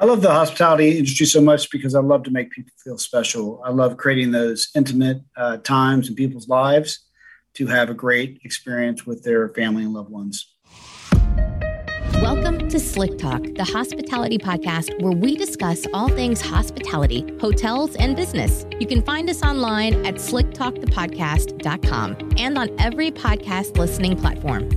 I love the hospitality industry so much because I love to make people feel special. I love creating those intimate uh, times in people's lives to have a great experience with their family and loved ones. Welcome to Slick Talk, the hospitality podcast where we discuss all things hospitality, hotels, and business. You can find us online at slicktalkthepodcast.com and on every podcast listening platform.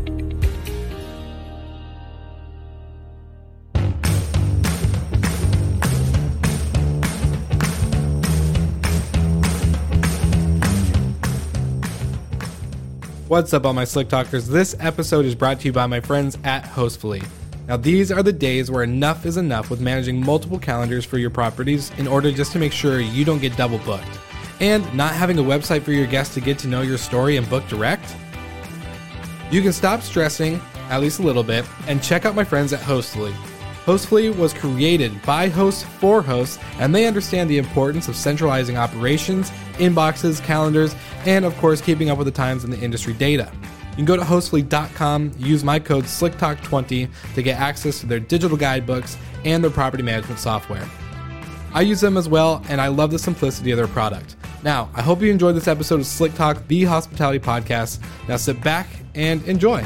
What's up, all my Slick Talkers? This episode is brought to you by my friends at Hostfully. Now, these are the days where enough is enough with managing multiple calendars for your properties in order just to make sure you don't get double booked. And not having a website for your guests to get to know your story and book direct? You can stop stressing, at least a little bit, and check out my friends at Hostfully. Hostfully was created by hosts for hosts, and they understand the importance of centralizing operations, inboxes, calendars, and of course, keeping up with the times and the industry data. You can go to hostfully.com, use my code SlickTalk20 to get access to their digital guidebooks and their property management software. I use them as well, and I love the simplicity of their product. Now, I hope you enjoyed this episode of Slick Talk, the hospitality podcast. Now sit back and enjoy.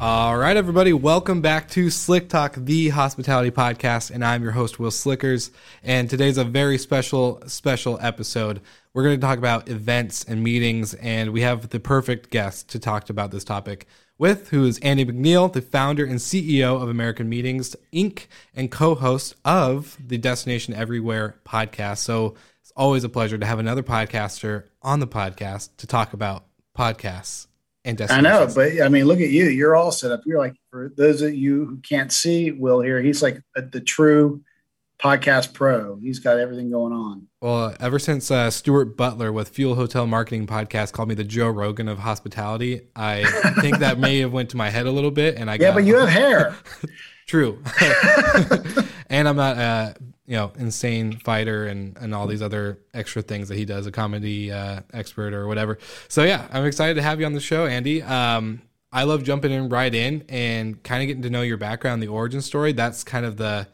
All right, everybody, welcome back to Slick Talk, the hospitality podcast, and I'm your host, Will Slickers. And today's a very special, special episode. We're going to talk about events and meetings, and we have the perfect guest to talk about this topic with, who is Andy McNeil, the founder and CEO of American Meetings Inc., and co-host of the Destination Everywhere podcast. So it's always a pleasure to have another podcaster on the podcast to talk about podcasts and I know, but I mean, look at you. You're all set up. You're like, for those of you who can't see Will here, he's like a, the true podcast pro. He's got everything going on. Well, ever since uh, Stuart Butler with Fuel Hotel Marketing Podcast called me the Joe Rogan of hospitality, I think that may have went to my head a little bit. And I yeah, got, but you have hair. True. and I'm not a you know insane fighter and and all these other extra things that he does a comedy uh, expert or whatever. So yeah i'm excited to have you on the show andy. Um, i love jumping in right in and kind of getting to know your background the origin story. That's kind of the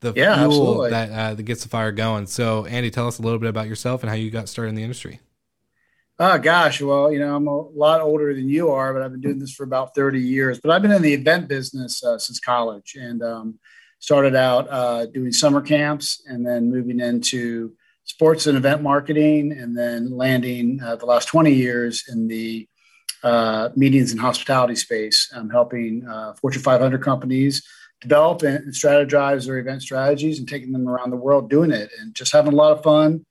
the yeah, fuel absolutely. that uh, that gets the fire going. So andy tell us a little bit about yourself and how you got started in the industry Oh gosh, well, you know, I'm a lot older than you are, but I've been doing this for about 30 years. But I've been in the event business uh, since college, and um, started out uh, doing summer camps and then moving into sports and event marketing and then landing uh, the last 20 years in the uh, meetings and hospitality space um, helping uh, fortune 500 companies develop and strategize their event strategies and taking them around the world doing it and just having a lot of fun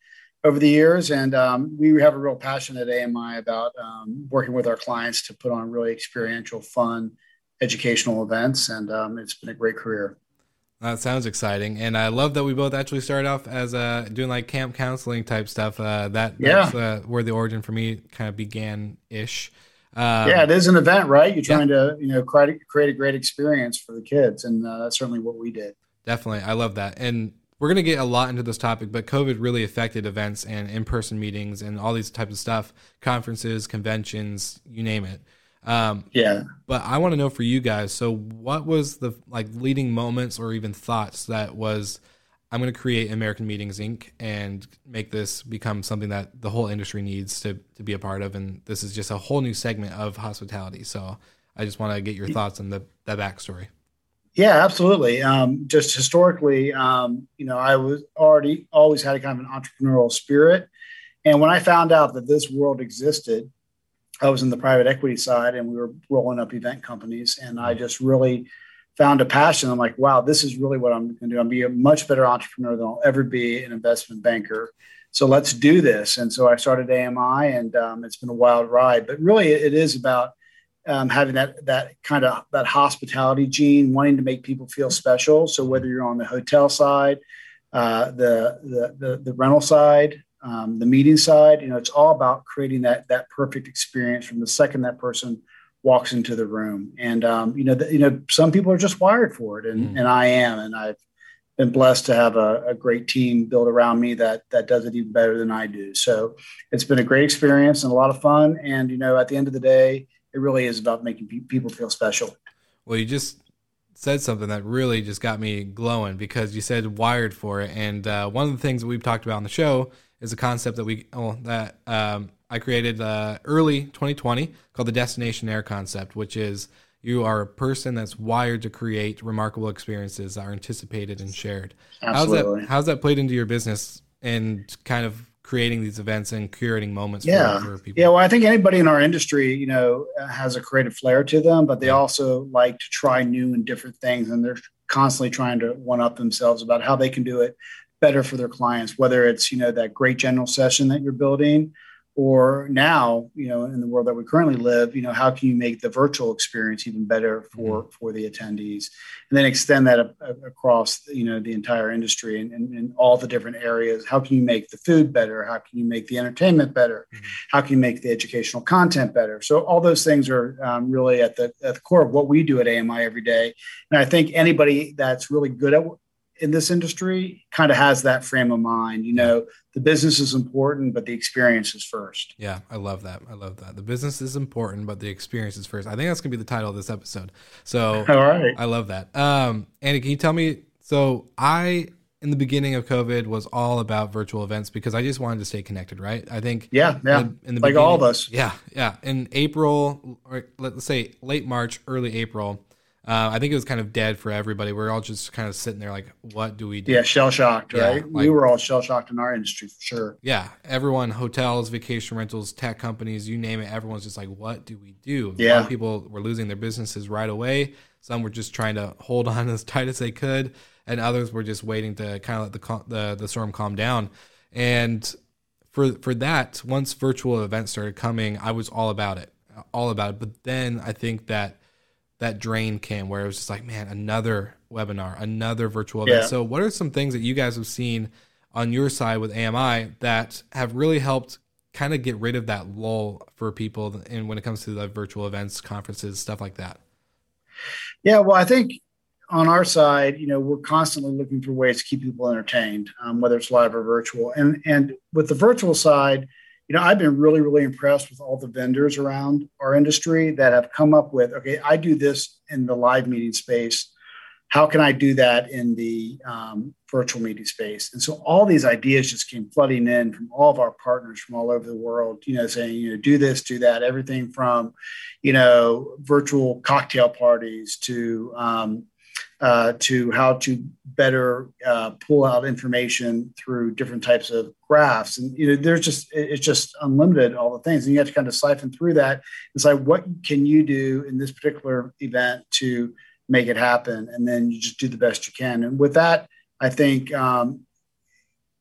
over the years and um, we have a real passion at ami about um, working with our clients to put on really experiential fun educational events and um, it's been a great career that sounds exciting, and I love that we both actually started off as uh, doing like camp counseling type stuff. Uh, that that's yeah. uh, where the origin for me kind of began ish. Um, yeah, it is an event, right? You're trying yeah. to you know create create a great experience for the kids, and uh, that's certainly what we did. Definitely, I love that, and we're gonna get a lot into this topic, but COVID really affected events and in person meetings and all these types of stuff, conferences, conventions, you name it. Um, yeah. But I want to know for you guys. So, what was the like leading moments or even thoughts that was I'm going to create American Meetings Inc. and make this become something that the whole industry needs to to be a part of, and this is just a whole new segment of hospitality. So, I just want to get your thoughts on the that backstory. Yeah, absolutely. Um, just historically, um, you know, I was already always had a kind of an entrepreneurial spirit, and when I found out that this world existed I was in the private equity side and we were rolling up event companies. And I just really found a passion. I'm like, wow, this is really what I'm going to do. I'm be a much better entrepreneur than I'll ever be an investment banker. so let's do this. And so I started AMI, and um, it's been a wild ride. But really, it is about um, having that that kind of that hospitality gene, wanting to make people feel special. So whether you're on the hotel side, uh, the, the, the the rental side, um, the meeting side, you know, it's all about creating that that perfect experience from the second that person walks into the room. And um, you know, the, you know, some people are just wired for it, and mm. and I am, and I've been blessed to have a, a, great team built around me that that does it even better than I do. So it's been a great experience and a lot of fun. And you know, at the end of the day, it really is about making pe- people feel special. Well, you just said something that really just got me glowing because you said wired for it. And uh, one of the things that we've talked about on the show is a concept that we well, that um, I created uh, early 2020 called the destination air concept, which is you are a person that's wired to create remarkable experiences that are anticipated and shared. Absolutely. How's that, how's that played into your business and kind of creating these events and curating moments yeah. for, for, people? Yeah, well, I think anybody in our industry, you know, has a creative flair to them, but they also like to try new and different things. And they're constantly trying to one up themselves about how they can do it better for their clients, whether it's, you know, that great general session that you're building or now you know in the world that we currently live you know how can you make the virtual experience even better for mm-hmm. for the attendees? And then extend that a, a, across you know the entire industry and, and, and, all the different areas. How can you make the food better? How can you make the entertainment better? Mm-hmm. how can you make the educational content better? So all those things are um, really at the, at the core of what we do at ami every day. And i think anybody that's really good at in this industry kind of has that frame of mind. You know, the business is important, but the experience is first. Yeah, I love that. I love that. The business is important, but the experience is first. I think that's gonna be the title of this episode. So, all right, I love that. Um, Andy, can you tell me? So, I in the beginning of COVID was all about virtual events because I just wanted to stay connected, right? I think yeah, yeah, in the, in the like all of us. Yeah, yeah. In April, or let's say late March, early April uh, I think it was kind of dead for everybody. We are all just kind of sitting there like, what do we do? Yeah, shell shocked, yeah, right? Like, we were all shell shocked in our industry for sure. Yeah, everyone, hotels, vacation rentals, tech companies, you name it, everyone's just like, what do we do? Yeah. A lot of people were losing their businesses right away. Some were just trying to hold on as tight as they could, and others were just waiting to kind of let the the, the storm calm down. And for for that, once virtual events started coming, I was all about it, all about it. But then I think that that drain came where it was just like, man, another webinar, another virtual event. Yeah. So, what are some things that you guys have seen on your side with AMI that have really helped kind of get rid of that lull for people and when it comes to the virtual events, conferences, stuff like that? Yeah, well, I think on our side, you know, we're constantly looking for ways to keep people entertained, um, whether it's live or virtual. And and with the virtual side, you know, I've been really, really impressed with all the vendors around our industry that have come up with, okay, I do this in the live meeting space. How can I do that in the um, virtual meeting space? And so all these ideas just came flooding in from all of our partners from all over the world, you know, saying, you know, do this, do that, everything from, you know, virtual cocktail parties to, um, uh, to how to better uh, pull out information through different types of graphs. And you know, there's just it's just unlimited all the things, and you have to kind of siphon through that. It's like what can you do in this particular event to make it happen, and then you just do the best you can. And with that, I think um,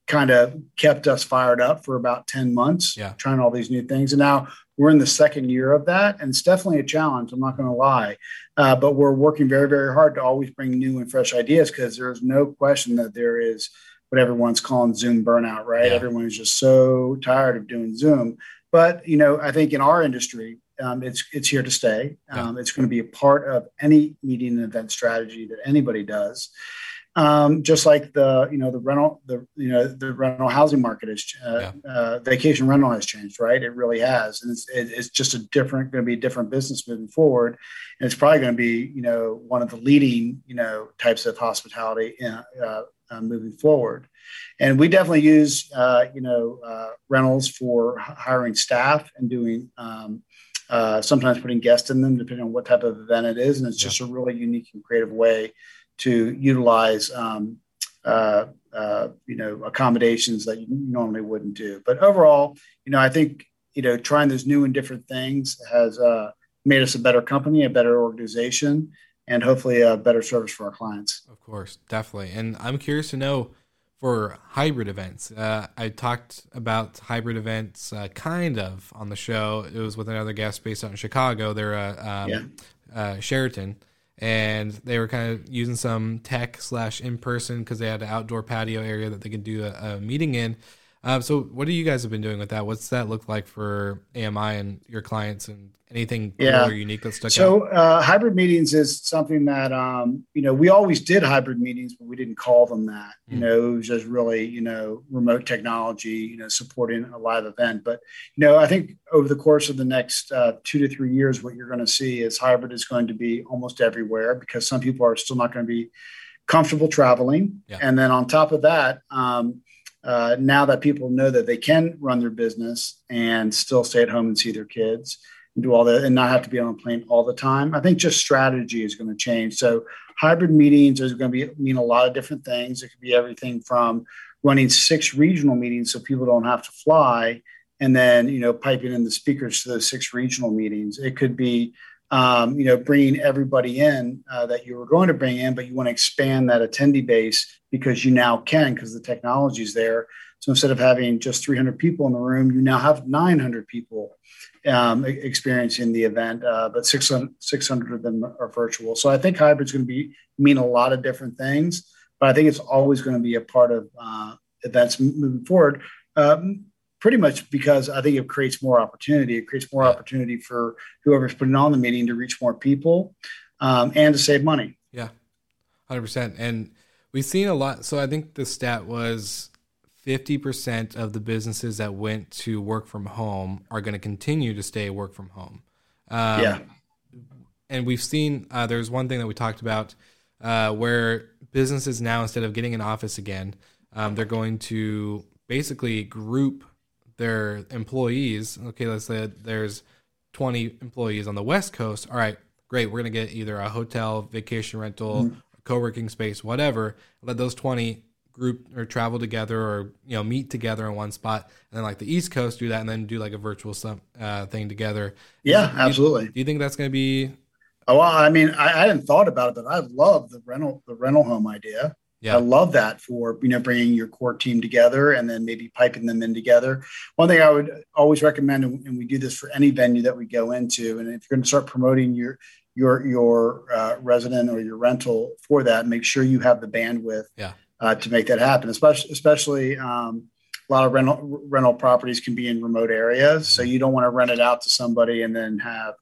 kind of kept us fired up for about 10 months yeah. trying all these new things and now we're in the second year of that and it's definitely a challenge i'm not going to lie uh, but we're working very very hard to always bring new and fresh ideas because there's no question that there is what everyone's calling zoom burnout right yeah. everyone is just so tired of doing zoom but you know i think in our industry um, it's it's here to stay um, yeah. it's going to be a part of any meeting and event strategy that anybody does um, just like the you know the rental the you know the rental housing market is uh, yeah. uh, vacation rental has changed right? It really has. And it's it's just a different going to be a different business moving forward. And it's probably going to be you know one of the leading you know types of hospitality in, uh, uh moving forward. And we definitely use uh, you know uh, rentals for hiring staff and doing um, sometimes putting guests in them depending on what type of event it is. And it's yeah. just a really unique and creative way to utilize um, uh, uh, you know accommodations that you normally wouldn't do. But overall, you know, I think you know trying those new and different things has uh, made us a better company, a better organization, and hopefully a better service for our clients. Of course, definitely. And I'm curious to know for hybrid events. Uh, I talked about hybrid events uh, kind of on the show. It was with another guest based out in Chicago. They're uh, um, Yeah. uh, Sheraton, and they were kind of using some tech slash in person because they had an outdoor patio area that they could do a, a meeting in. Um, so, what do you guys have been doing with that? What's that look like for AMI and your clients, and anything Yeah. unique that stuck out? So uh, hybrid meetings is something that um, you know we always did hybrid meetings, but we didn't call them that. You Mm. know, it was just really you know remote technology, you know, supporting a live event. But you know, I think over the course of the next uh, two to three years, what you're going to see is hybrid is going to be almost everywhere because some people are still not going to be comfortable traveling, Yeah. and then on top of that. Um, uh, now that people know that they can run their business and still stay at home and see their kids, and do all that and not have to be on a plane all the time. I think just strategy is going to change. So hybrid meetings is going to be mean a lot of different things. It could be everything from running six regional meetings so people don't have to fly and then you know piping in the speakers to those six regional meetings. It could be um, you know bringing everybody in uh, that you were going to bring in, but you want to expand that attendee base because you now can because the technology is there. So instead of having just 300 people in the room, you now have 900 people um, experiencing the event, uh, but 600, 600 of them are virtual. So I think hybrid's going to be mean a lot of different things, but I think it's always going to be a part of uh, events moving forward. Um, pretty much because I think it creates more opportunity. It creates more opportunity for whoever's putting on the meeting to reach more people um, and to save money. Yeah, hundred percent. And we've seen a lot. So I think the stat was fifty percent of the businesses that went to work from home are going to continue to stay work from home. Um, yeah. and we've seen uh, there's one thing that we talked about uh, where businesses now instead of getting an office again, um, they're going to basically group their employees. Okay, let's say there's 20 employees on the West Coast. All right, great. We're going to get either a hotel, vacation rental, co-working space, whatever. Let those 20 group or travel together or you know meet together in one spot and then like the east coast do that and then do like a virtual some uh, thing together Yeah, Do you- absolutely. do you think that's going to be Oh, well, I mean, I, I hadn't thought about it, but I love the rental the rental home idea. Yeah. I love that for you know bringing your core team together and then maybe piping them in together. One thing I would always recommend, and we do this for any venue that we go into, and if you're going to start promoting your your your uh, resident or your rental for that, make sure you have the bandwidth Yeah. uh, to make that happen. Especially especially um, a lot of rental rental properties can be in remote areas, so you don't want to rent it out to somebody and then have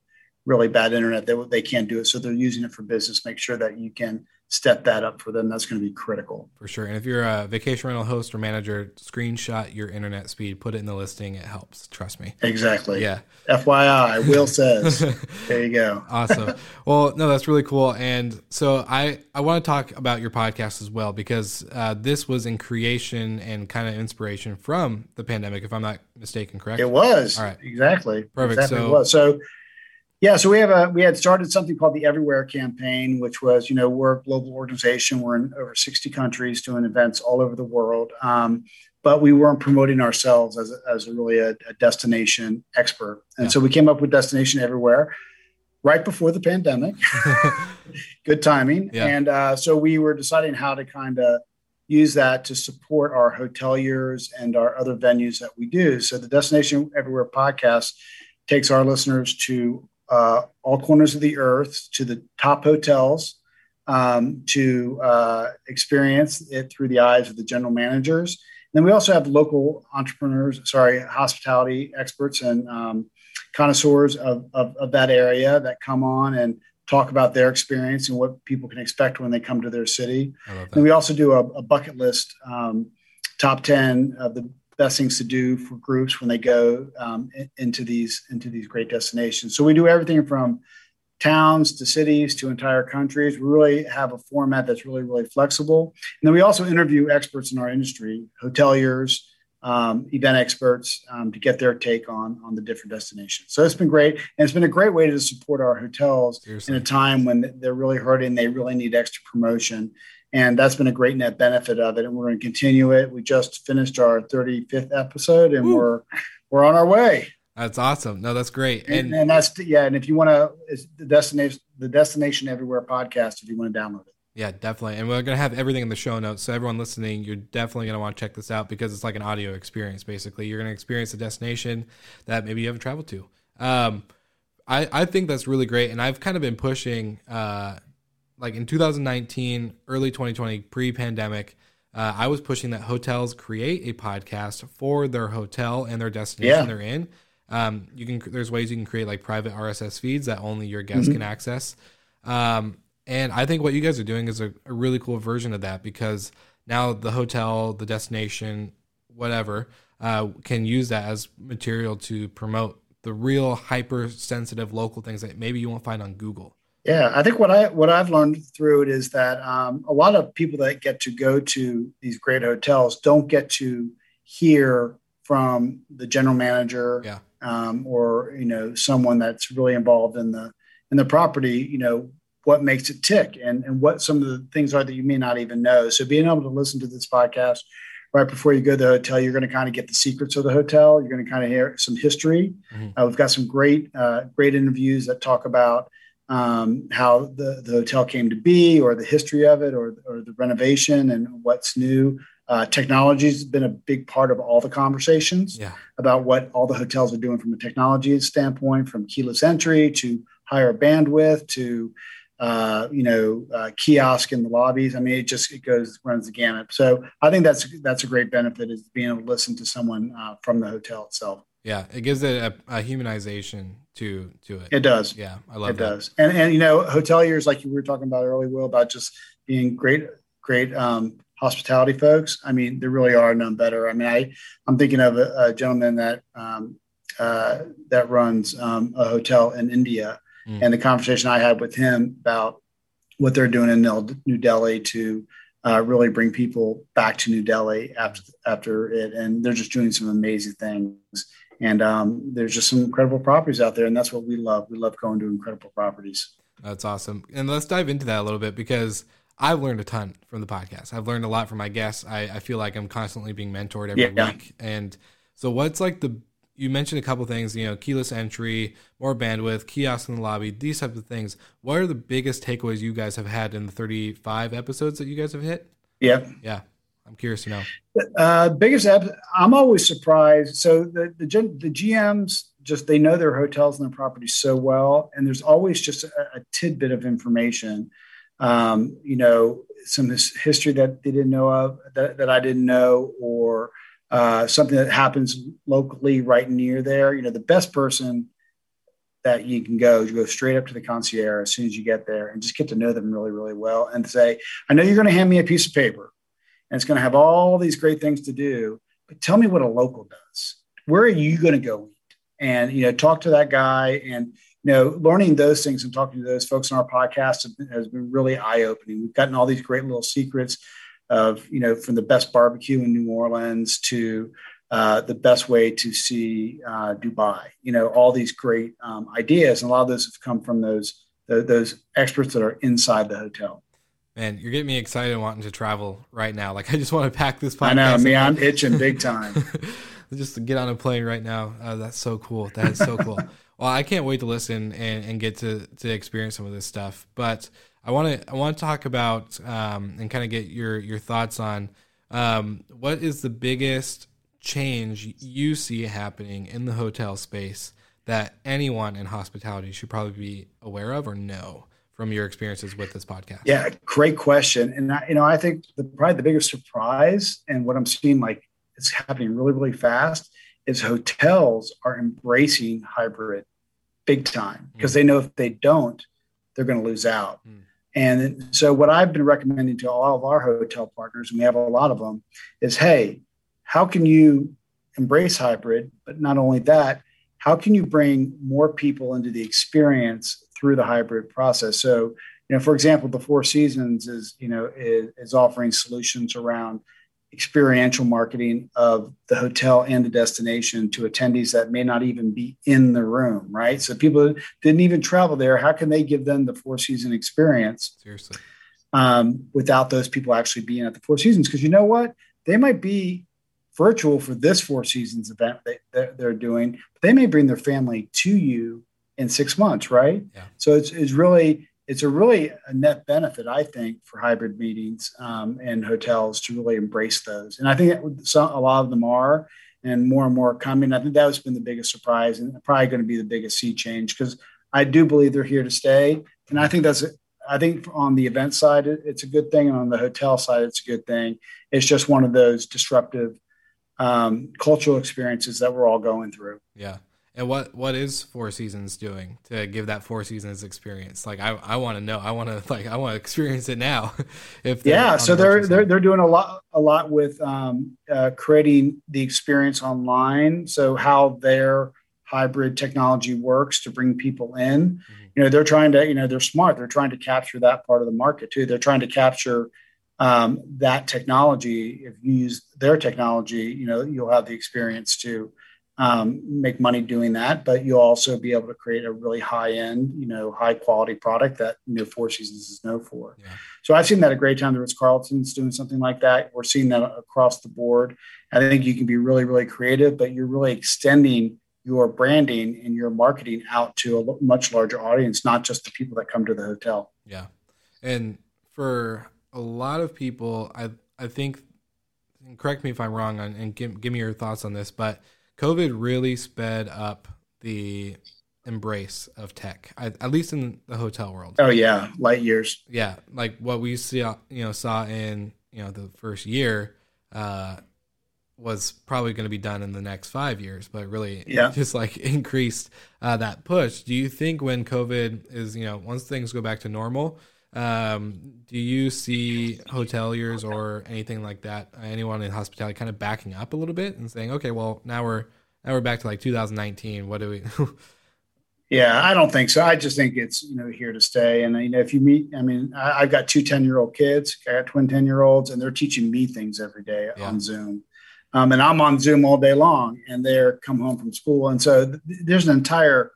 really bad internet they, they can't do it so they're using it for business make sure that you can step that up for them that's going to be critical For sure. And if you're a vacation rental host or manager, screenshot your internet speed, put it in the listing. It helps. Trust me. exactly Yeah. fyi will says there you go awesome. Well, no, that's really cool. And so I, I want to talk about your podcast as well because uh, this was in creation and kind of inspiration from the pandemic, if I'm not mistaken, correct? it was All right. exactly Perfect. exactly So- it was. so yeah so we have a we had started something called the everywhere campaign which was you know we're a global organization we're in over 60 countries doing events all over the world um, but we weren't promoting ourselves as as a really a, a destination expert and Yeah. so we came up with destination everywhere right before the pandemic good timing. Yeah. And uh, so we were deciding how to kind of use that to support our hoteliers and our other venues that we do. So the Destination Everywhere podcast takes our listeners to uh, all corners of the earth, to the top hotels, um, to uh, experience it through the eyes of the general managers. And then we also have local entrepreneurs, sorry, hospitality experts and um, connoisseurs of, of, of that area that come on and talk about their experience and what people can expect when they come to their city. And we also do a, a bucket list, um, top 10 of the best things to do for groups when they go um, into these into these great destinations. So we do everything from towns to cities to entire countries. We really have a format that's really, really flexible. And then we also interview experts in our industry, hoteliers, um, event experts, um, to get their take on on the different destinations. So it's been great, and it's been a great way to support our hotels in a time when they're really hurting. They really need extra promotion. And that's been a great net benefit of it. And we're going to continue it. We just finished our 35th episode and Woo. we're we're on our way. That's awesome. No, that's great. And, And and that's yeah. And if you want to, it's the destination the Destination Everywhere podcast. If you want to download it, Yeah, definitely. And we're going to have everything in the show notes. So, everyone listening, you're definitely going to want to check this out because it's like an audio experience, basically. You're going to experience a destination that maybe you haven't traveled to. Um, I, I think that's really great. And I've kind of been pushing, uh, like in 2019, early 2020, pre pandemic, uh, I was pushing that hotels create a podcast for their hotel and their destination Yeah. they're in. Um, you can there's ways you can create like private RSS feeds that only your guests Mm-hmm. can access. Um, and I think what you guys are doing is a, a really cool version of that because now the hotel, the destination, whatever, uh, can use that as material to promote the real hypersensitive local things that maybe you won't find on Google. Yeah, I think what I what I've learned through it is that um, a lot of people that get to go to these great hotels don't get to hear from the general manager Yeah. um, or you know someone that's really involved in the in the property. You know what makes it tick and and what some of the things are that you may not even know. So being able to listen to this podcast right before you go to the hotel, you're going to kind of get the secrets of the hotel. You're going to kind of hear some history. Mhm. Uh, we've got some great uh, great interviews that talk about um, how the, the hotel came to be or the history of it or, or the renovation and what's new. Uh, technology has been a big part of all the conversations Yeah. about what all the hotels are doing from a technology standpoint, from keyless entry to higher bandwidth to uh, you know uh, kiosk in the lobbies. I mean, it just it goes runs the gamut. So I think that's that's a great benefit is being able to listen to someone uh, from the hotel itself. Yeah. It gives it a, a humanization to to it. It does. Yeah. I love it that. does. And and you know, hoteliers like you were talking about earlier, Will, about just being great, great um, hospitality folks. I mean, there really are none better. I mean, I I'm thinking of a, a gentleman that um, uh, that runs um, a hotel in India, Mm. and the conversation I had with him about what they're doing in New Delhi to uh, really bring people back to New Delhi after after it, and they're just doing some amazing things. And um, there's just some incredible properties out there, and that's what we love. We love going to incredible properties. That's awesome. And let's dive into that a little bit because I've learned a ton from the podcast. I've learned a lot from my guests. I, I feel like I'm constantly being mentored every Yeah. week. And so, what's like the you mentioned a couple things, you know, keyless entry, more bandwidth, kiosk in the lobby, these types of things. What are the biggest takeaways you guys have had in the 35 episodes that you guys have hit? Yeah. Yeah, I'm curious to know. Uh, biggest. I'm always surprised. So the the, the GMs just they know their hotels and their properties so well, and there's always just a, a tidbit of information. Um, you know, some his, history that they didn't know of that, that I didn't know, or uh, something that happens locally right near there. You know, the best person that you can go, you go straight up to the concierge as soon as you get there and just get to know them really, really well and say, I know you're going to hand me a piece of paper and it's going to have all these great things to do, but tell me what a local does. Where are you going to go eat? And, you know, talk to that guy and, you know, learning those things and talking to those folks on our podcast has been, really eye opening. We've gotten all these great little secrets of, you know, from the best barbecue in New Orleans to, uh, the best way to see uh, Dubai. You know, all these great um, ideas, and a lot of those have come from those those, those experts that are inside the hotel. Man, you're getting me excited wanting to travel right now. Like I just want to pack this podcast. I know, me, I'm itching big time. just to get on a plane right now. Uh, that's so cool. That is so cool. well, I can't wait to listen and, and get to, to experience some of this stuff. But I want to I want to talk about um, and kind of get your your thoughts on um, what is the biggest change you see happening in the hotel space that anyone in hospitality should probably be aware of or know from your experiences with this podcast. Yeah, great question. And I, you know, I think the probably the biggest surprise and what I'm seeing like it's happening really, really fast is hotels are embracing hybrid big time because they know if they don't, they're going to lose out. Mm. And so what I've been recommending to all of our hotel partners, and we have a lot of them, is hey, how can you embrace hybrid? But not only that, how can you bring more people into the experience through the hybrid process? So, you know, for example, the Four Seasons is, you know, is, is offering solutions around experiential marketing of the hotel and the destination to attendees that may not even be in the room, right? So people didn't even travel there. How can they give them the Four Season experience Seriously. um, without those people actually being at the Four Seasons? Because you know what, they might be virtual for this Four Seasons event that that they're doing, but they may bring their family to you in six months, right? Yeah. So it's, it's really it's a really a net benefit, I think, for hybrid meetings um, and hotels to really embrace those. And I think some, a lot of them are, and more and more coming. I think that has been the biggest surprise, and probably going to be the biggest sea change because I do believe they're here to stay. And I think that's I think on the event side, it's a good thing, and on the hotel side, it's a good thing. It's just one of those disruptive um, cultural experiences that we're all going through. Yeah. And what what is Four Seasons doing to give that Four Seasons experience? Like I, I want to know. I want to like I want to experience it now. if yeah, so they're they're they're doing a lot a lot with um, uh, creating the experience online. So how their hybrid technology works to bring people in. Mm-hmm. You know, they're trying to you know they're smart. They're trying to capture that part of the market too. They're trying to capture um, that technology. If you use their technology, you know you'll have the experience to um, make money doing that, but you'll also be able to create a really high end, you know, high quality product that you know Four Seasons is known for. Yeah. So I've seen that a great time. The Ritz Carlton's doing something like that. We're seeing that across the board. I think you can be really, really creative, but you're really extending your branding and your marketing out to a much larger audience, not just the people that come to the hotel. Yeah, and for a lot of people, I I think, correct me if I'm wrong, and give give me your thoughts on this, but COVID really sped up the embrace of tech, at least in the hotel world. Oh yeah, light years. Yeah, like what we see, you know, saw in you know the first year uh, was probably going to be done in the next five years, but really, yeah. just like increased uh, that push. Do you think when COVID is, you know, once things go back to normal, um, do you see hoteliers or anything like that, anyone in hospitality, kind of backing up a little bit and saying, okay, well now we're now we're back to like 2019. What do we? yeah, I don't think so. I just think it's you know here to stay. And you know, if you meet, I mean, I, have got two 10 year old kids. I got twin 10 year olds, and they're teaching me things every day yeah. on Zoom. Um, and I'm on Zoom all day long, and they're come home from school, and so th- there's an entire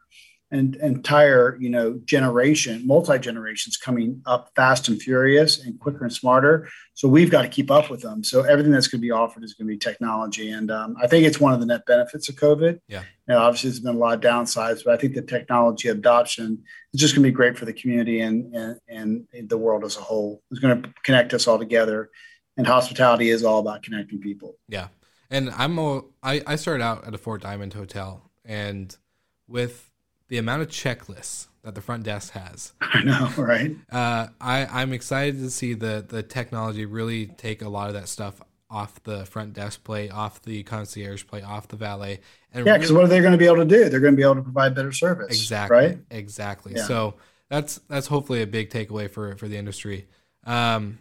an entire you know generation multi generations coming up fast and furious and quicker and smarter. So we've got to keep up with them. So everything that's going to be offered is going to be technology. And um, i think it's one of the net benefits of covid. Yeah. You know, obviously there's been a lot of downsides but i think the technology adoption is just going to be great for the community and, and and the world as a whole. It's going to connect us all together. And hospitality is all about connecting people. Yeah. And i'm a, I, I started out at a four diamond hotel. And with the amount of checklists that the front desk has. I know, right? Uh, I I'm excited to see the the technology really take a lot of that stuff off the front desk plate, off the concierge plate, off the valet. And yeah, because really, what are they going to be able to do? They're going to be able to provide better service. Exactly. Right. Exactly. Yeah. So that's that's hopefully a big takeaway for for the industry. Um,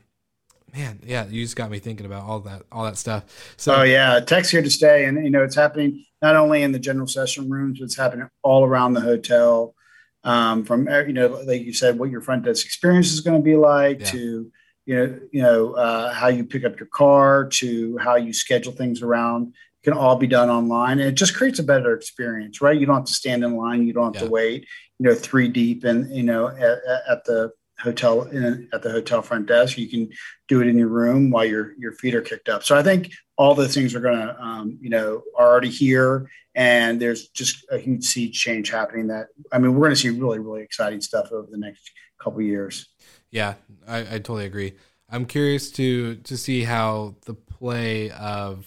man, yeah, you just got me thinking about all that all that stuff. So, oh yeah, tech's here to stay, and you know it's happening not only in the general session rooms, but it's happening all around the hotel. Um, from you know, like you said, what your front desk experience is going to be like yeah. to you know, you know uh, how you pick up your car to how you schedule things around it can all be done online, and it just creates a better experience, right? You don't have to stand in line, you don't have yeah. to wait, you know, three deep, and you know, at, at the hotel in, at the hotel front desk. You can do it in your room while your your feet are kicked up. So I think all the things are going to, um, you know, are already here, and there's just a huge sea change happening. That I mean, we're going to see really really exciting stuff over the next couple years. Yeah, I, I totally agree. I'm curious to to see how the play of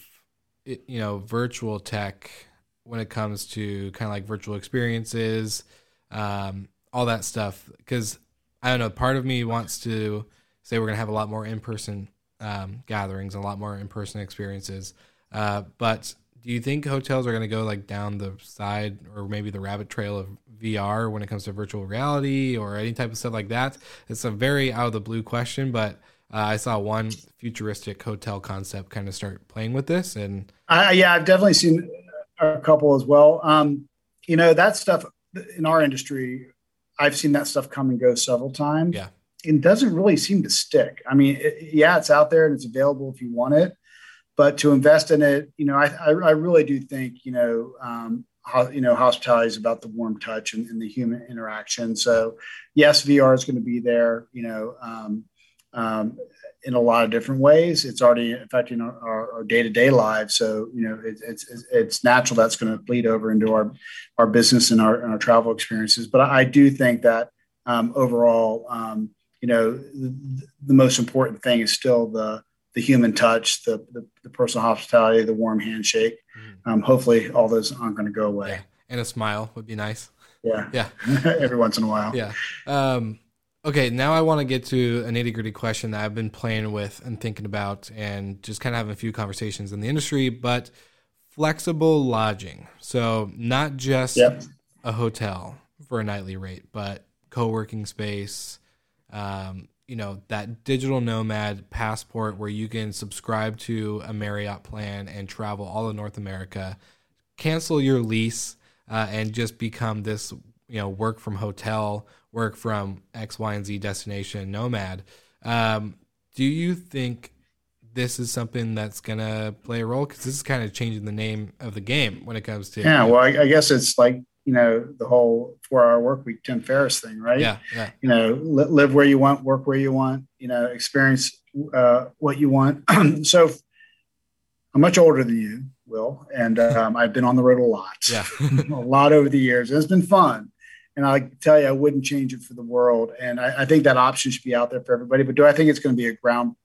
you know virtual tech when it comes to kind of like virtual experiences um, all that stuff because I don't know. Part of me wants to say we're gonna have a lot more in person um, gatherings, a lot more in person experiences. Uh, but do you think hotels are gonna go like down the side or maybe the rabbit trail of VR when it comes to virtual reality or any type of stuff like that? It's a very out of the blue question, but uh, I saw one futuristic hotel concept kind of start playing with this, and uh, yeah, I've definitely seen a couple as well. Um, you know, that stuff in our industry I've seen that stuff come and go several times. Yeah. It doesn't really seem to stick. I mean, it, yeah, it's out there and it's available if you want it, but to invest in it, you know, I, I, I really do think, you know, um, how, you know, hospitality is about the warm touch and, and, the human interaction. So yes, VR is going to be there, you know, um, um, in a lot of different ways. It's already affecting our, day-to-day lives. So, you know, it, it's, it's natural that's going to bleed over into our, our business and our, and our travel experiences. But I do think that um, overall, um, you know, the, the, most important thing is still the the human touch, the the, the personal hospitality, the warm handshake. Mm-hmm. Um, hopefully, all those aren't going to go away. Yeah. And a smile would be nice. Yeah, yeah, every once in a while. Yeah. Um, okay, now I want to get to a nitty gritty question that I've been playing with and thinking about, and just kind of having a few conversations in the industry, but flexible lodging. So not just yep. a hotel for a nightly rate, but co-working space, um, you know, that digital nomad passport where you can subscribe to a Marriott plan and travel all of North America, cancel your lease, uh, and just become this, you know, work from hotel, work from X, Y, and Z destination nomad. Um, do you think this is something that's going to play a role because this is kind of changing the name of the game when it comes to yeah. Well, I, I guess it's like you know the whole four-hour work week Tim Ferriss thing, right? Yeah, yeah. You know, li- live where you want, work where you want. You know, experience uh, what you want. so, I'm much older than you, Will, and um, I've been on the road a lot. Yeah, a lot over the years. It's been fun. And I tell you, I wouldn't change it for the world. And I, I think that option should be out there for everybody. But do I think it's going to be a ground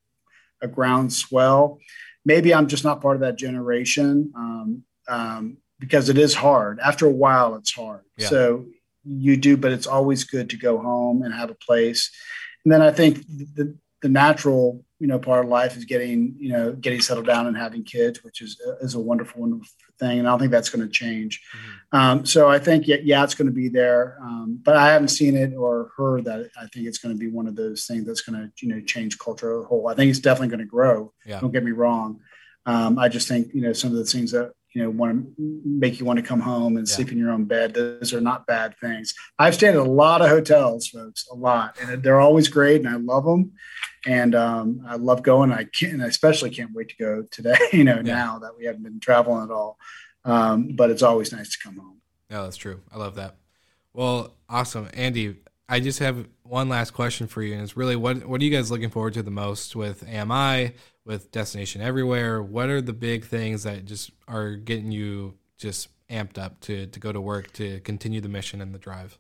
a groundswell. Maybe I'm just not part of that generation um, um, because it is hard. After a while, it's hard. Yeah. So you do, but it's always good to go home and have a place. And then I think the, the natural you know part of life is getting you know getting settled down and having kids which is is a wonderful wonderful thing and i don't think that's going to change mm-hmm. um, so i think yeah, yeah it's going to be there um, but i haven't seen it or heard that i think it's going to be one of those things that's going to you know change culture as a whole i think it's definitely going to grow yeah. don't get me wrong um, i just think you know some of the things that you know want to make you want to come home and yeah. sleep in your own bed those are not bad things i've stayed at a lot of hotels folks a lot and they're always great and i love them and um, I love going. I can't, I especially can't wait to go today. You know, yeah. now that we haven't been traveling at all, um, but it's always nice to come home. Yeah, that's true. I love that. Well, awesome, Andy. I just have one last question for you, and it's really what what are you guys looking forward to the most with AMI, with Destination Everywhere? What are the big things that just are getting you just amped up to to go to work to continue the mission and the drive?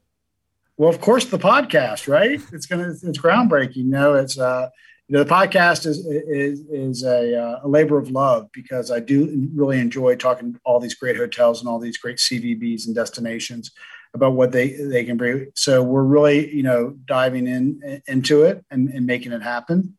Well, of course, the podcast, right? It's gonna it's groundbreaking. You know, it's uh, you know, the podcast is is is a, uh, a labor of love because I do really enjoy talking to all these great hotels and all these great CVBs and destinations about what they they can bring. So we're really you know diving in into it and, and making it happen.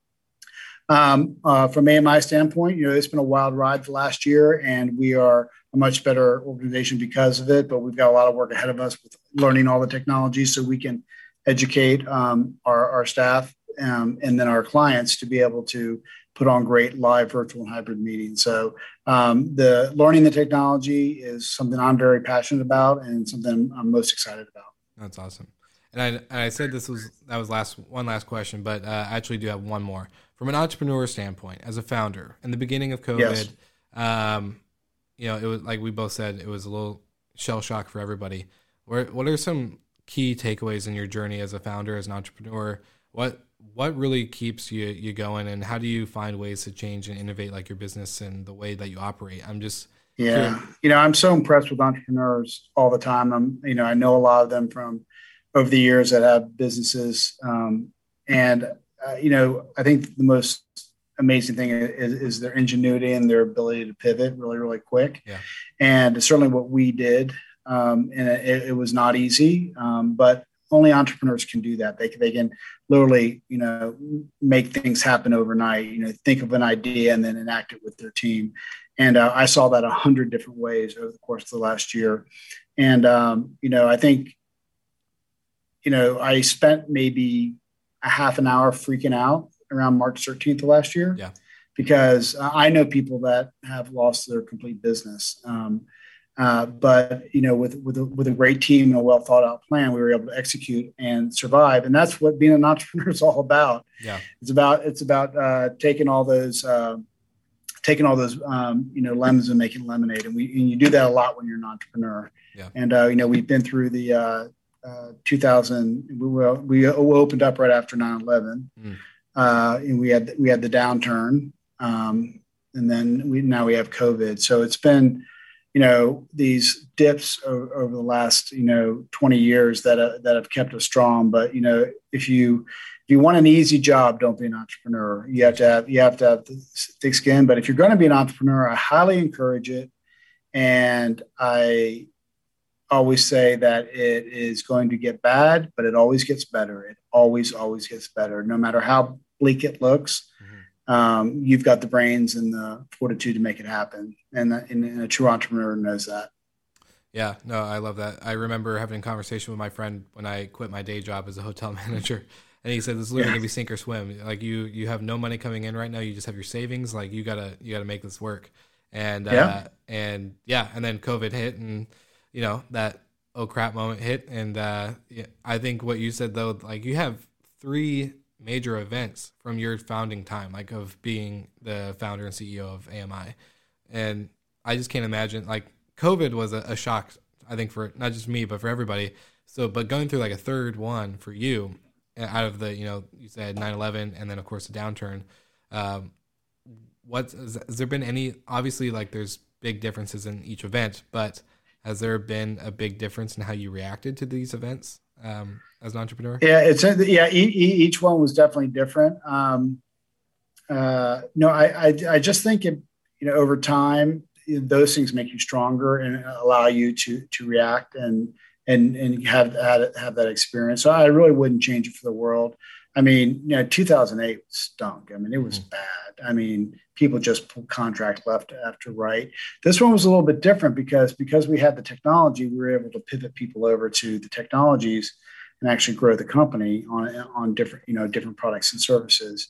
Um, uh, from AMI standpoint, you know, it's been a wild ride the last year, and we are a much better organization because of it. But we've got a lot of work ahead of us with learning all the technology so we can educate um, our, our staff um, and then our clients to be able to put on great live virtual and hybrid meetings. So um, the learning the technology is something I'm very passionate about and something I'm most excited about. That's awesome. And I, I said this was that was last one last question, but uh, I actually do have one more from an entrepreneur standpoint as a founder in the beginning of COVID. Yes. Um, you know, it was like we both said, it was a little shell shock for everybody. What what are some key takeaways in your journey as a founder, as an entrepreneur? What what really keeps you you going, and how do you find ways to change and innovate like your business and the way that you operate? I'm just yeah, curious. you know, I'm so impressed with entrepreneurs all the time. I'm you know, I know a lot of them from over the years that have businesses, um, and uh, you know, I think the most amazing thing is, is, their ingenuity and their ability to pivot really, really quick. Yeah. And certainly what we did, um, and it, it, was not easy, um, but only entrepreneurs can do that. They can, they can literally, you know, make things happen overnight. You know, think of an idea and then enact it with their team. And uh, I saw that a hundred different ways over the course of the last year. And um, you know, I think, you know, I spent maybe a half an hour freaking out around March 13th of last year. Yeah. Because I know people that have lost their complete business. Um, uh, but you know, with with a, with a great team and a well thought out plan, we were able to execute and survive. And that's what being an entrepreneur is all about. Yeah, it's about it's about uh, taking all those uh, taking all those um, you know lemons and making lemonade. And we and you do that a lot when you're an entrepreneur. Yeah. And uh, you know, we've been through the uh, uh, 2000. We, we opened up right after 9/11. Mm uh, and we had we had the downturn, um, and then we now we have COVID. So it's been you know these dips over, over, the last you know 20 years that uh, that have kept us strong but you know if you if you want an easy job don't be an entrepreneur you have to have you have to have thick skin but if you're going to be an entrepreneur i highly encourage it and i always say that it is going to get bad but it always gets better it always always gets better no matter how bleak it looks um, you've got the brains and the fortitude to make it happen. And, and, and, a true entrepreneur knows that. Yeah, no, I love that. I remember having a conversation with my friend when I quit my day job as a hotel manager. And he said, "This is literally yeah. gonna be sink or swim. Like you, you have no money coming in right now. You just have your savings. Like you gotta, you gotta make this work." And yeah. Uh, and yeah, and then COVID hit, and you know that oh crap moment hit. And uh, I think what you said though, like you have three major events from your founding time, like of being the founder and CEO of AMI. And I just can't imagine like COVID was a, a shock, I think, for not just me, but for everybody. So, but going through like a third one for you out of the, you know, you said 9 11 and then, of course, the downturn. Um, what has there been any, obviously, like there's big differences in each event, but has there been a big difference in how you reacted to these events? Um, as an entrepreneur? Yeah, it's yeah. E- each one was definitely different. Um, uh, no, I, I, I just think it, you know over time those things make you stronger and allow you to to react and and and have have, have that experience. So I really wouldn't change it for the world. I mean, you know, 2008 stunk. I mean, it was mm-hmm. bad. I mean, people just pulled contract left after right. This one was a little bit different because because we had the technology, we were able to pivot people over to the technologies and actually grow the company on on different you know different products and services.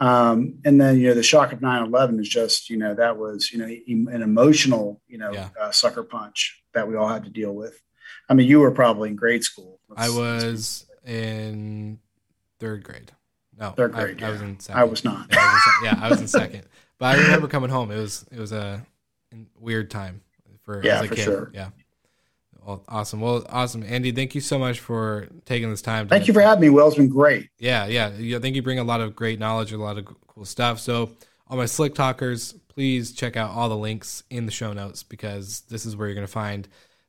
Um, and then you know the shock of 9-11 is just you know that was you know an emotional you know yeah. uh, sucker punch that we all had to deal with. I mean, you were probably in grade school. Let's, I was in third grade. No, third grade. I, yeah. I was in second. I was not. Yeah, I was in, yeah, I was in second. But I remember coming home. It was it was a weird time for yeah, as a for kid. Sure. Yeah. Well, awesome. Well, awesome, Andy. Thank you so much for taking this time. Thank you for having me. Well, it's been great. Yeah, yeah. I think you bring a lot of great knowledge, and a lot of cool stuff. So, all my slick talkers, please check out all the links in the show notes because this is where you're going to find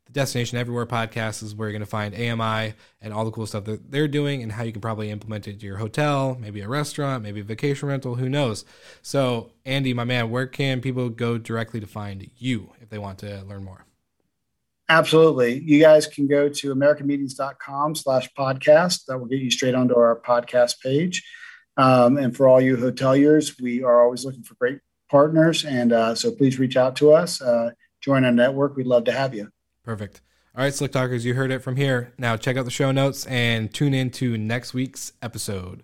the Destination Everywhere podcast. Is where you're going to find AMI and all the cool stuff that they're doing and how you can probably implement it to your hotel, maybe a restaurant, maybe a vacation rental. Who knows? So, Andy, my man, where can people go directly to find you if they want to learn more? Absolutely. You guys can go to americanmeetings.com slash podcast. That will get you straight onto our podcast page. Um, and for all you hoteliers, we are always looking for great partners. And uh, so please reach out to us, uh, join our network. We'd love to have you. Perfect. All right, Slick Talkers, you heard it from here. Now check out the show notes and tune in to next week's episode.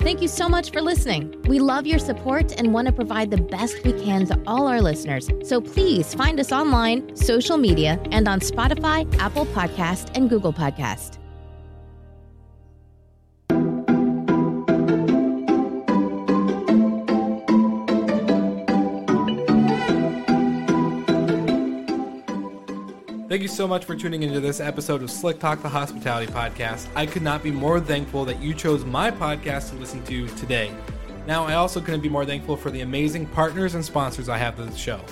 Thank you so much for listening. We love your support and want to provide the best we can to all our listeners. So please find us online, social media, and on Spotify, Apple Podcast, and Google Podcast. Thank you so much for tuning into this episode of Slick Talk, the hospitality podcast. I could not be more thankful that you chose my podcast to listen to today. Now, I also couldn't be more thankful for the amazing partners and sponsors I have for the show.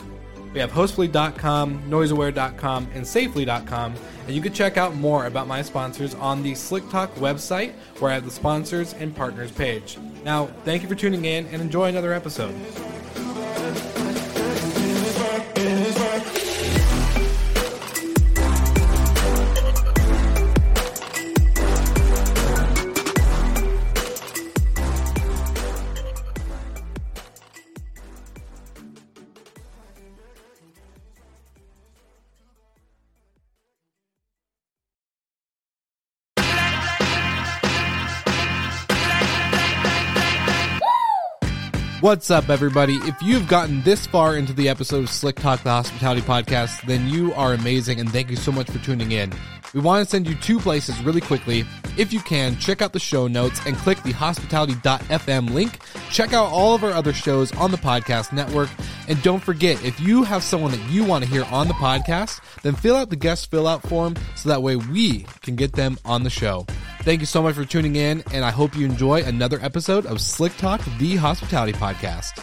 We have hostfully.com, noiseaware.com, and safely.com, and you can check out more about my sponsors on the Slick Talk website where I have the sponsors and partners page. Now, thank you for tuning in and enjoy another episode. What's up, everybody? If you've gotten this far into the episode of Slick Talk, the Hospitality Podcast, then you are amazing and thank you so much for tuning in. We want to send you two places really quickly. If you can, check out the show notes and click the hospitality.fm link. Check out all of our other shows on the podcast network. And don't forget, if you have someone that you want to hear on the podcast, then fill out the guest fill out form so that way we can get them on the show. Thank you so much for tuning in, and I hope you enjoy another episode of Slick Talk, the hospitality podcast.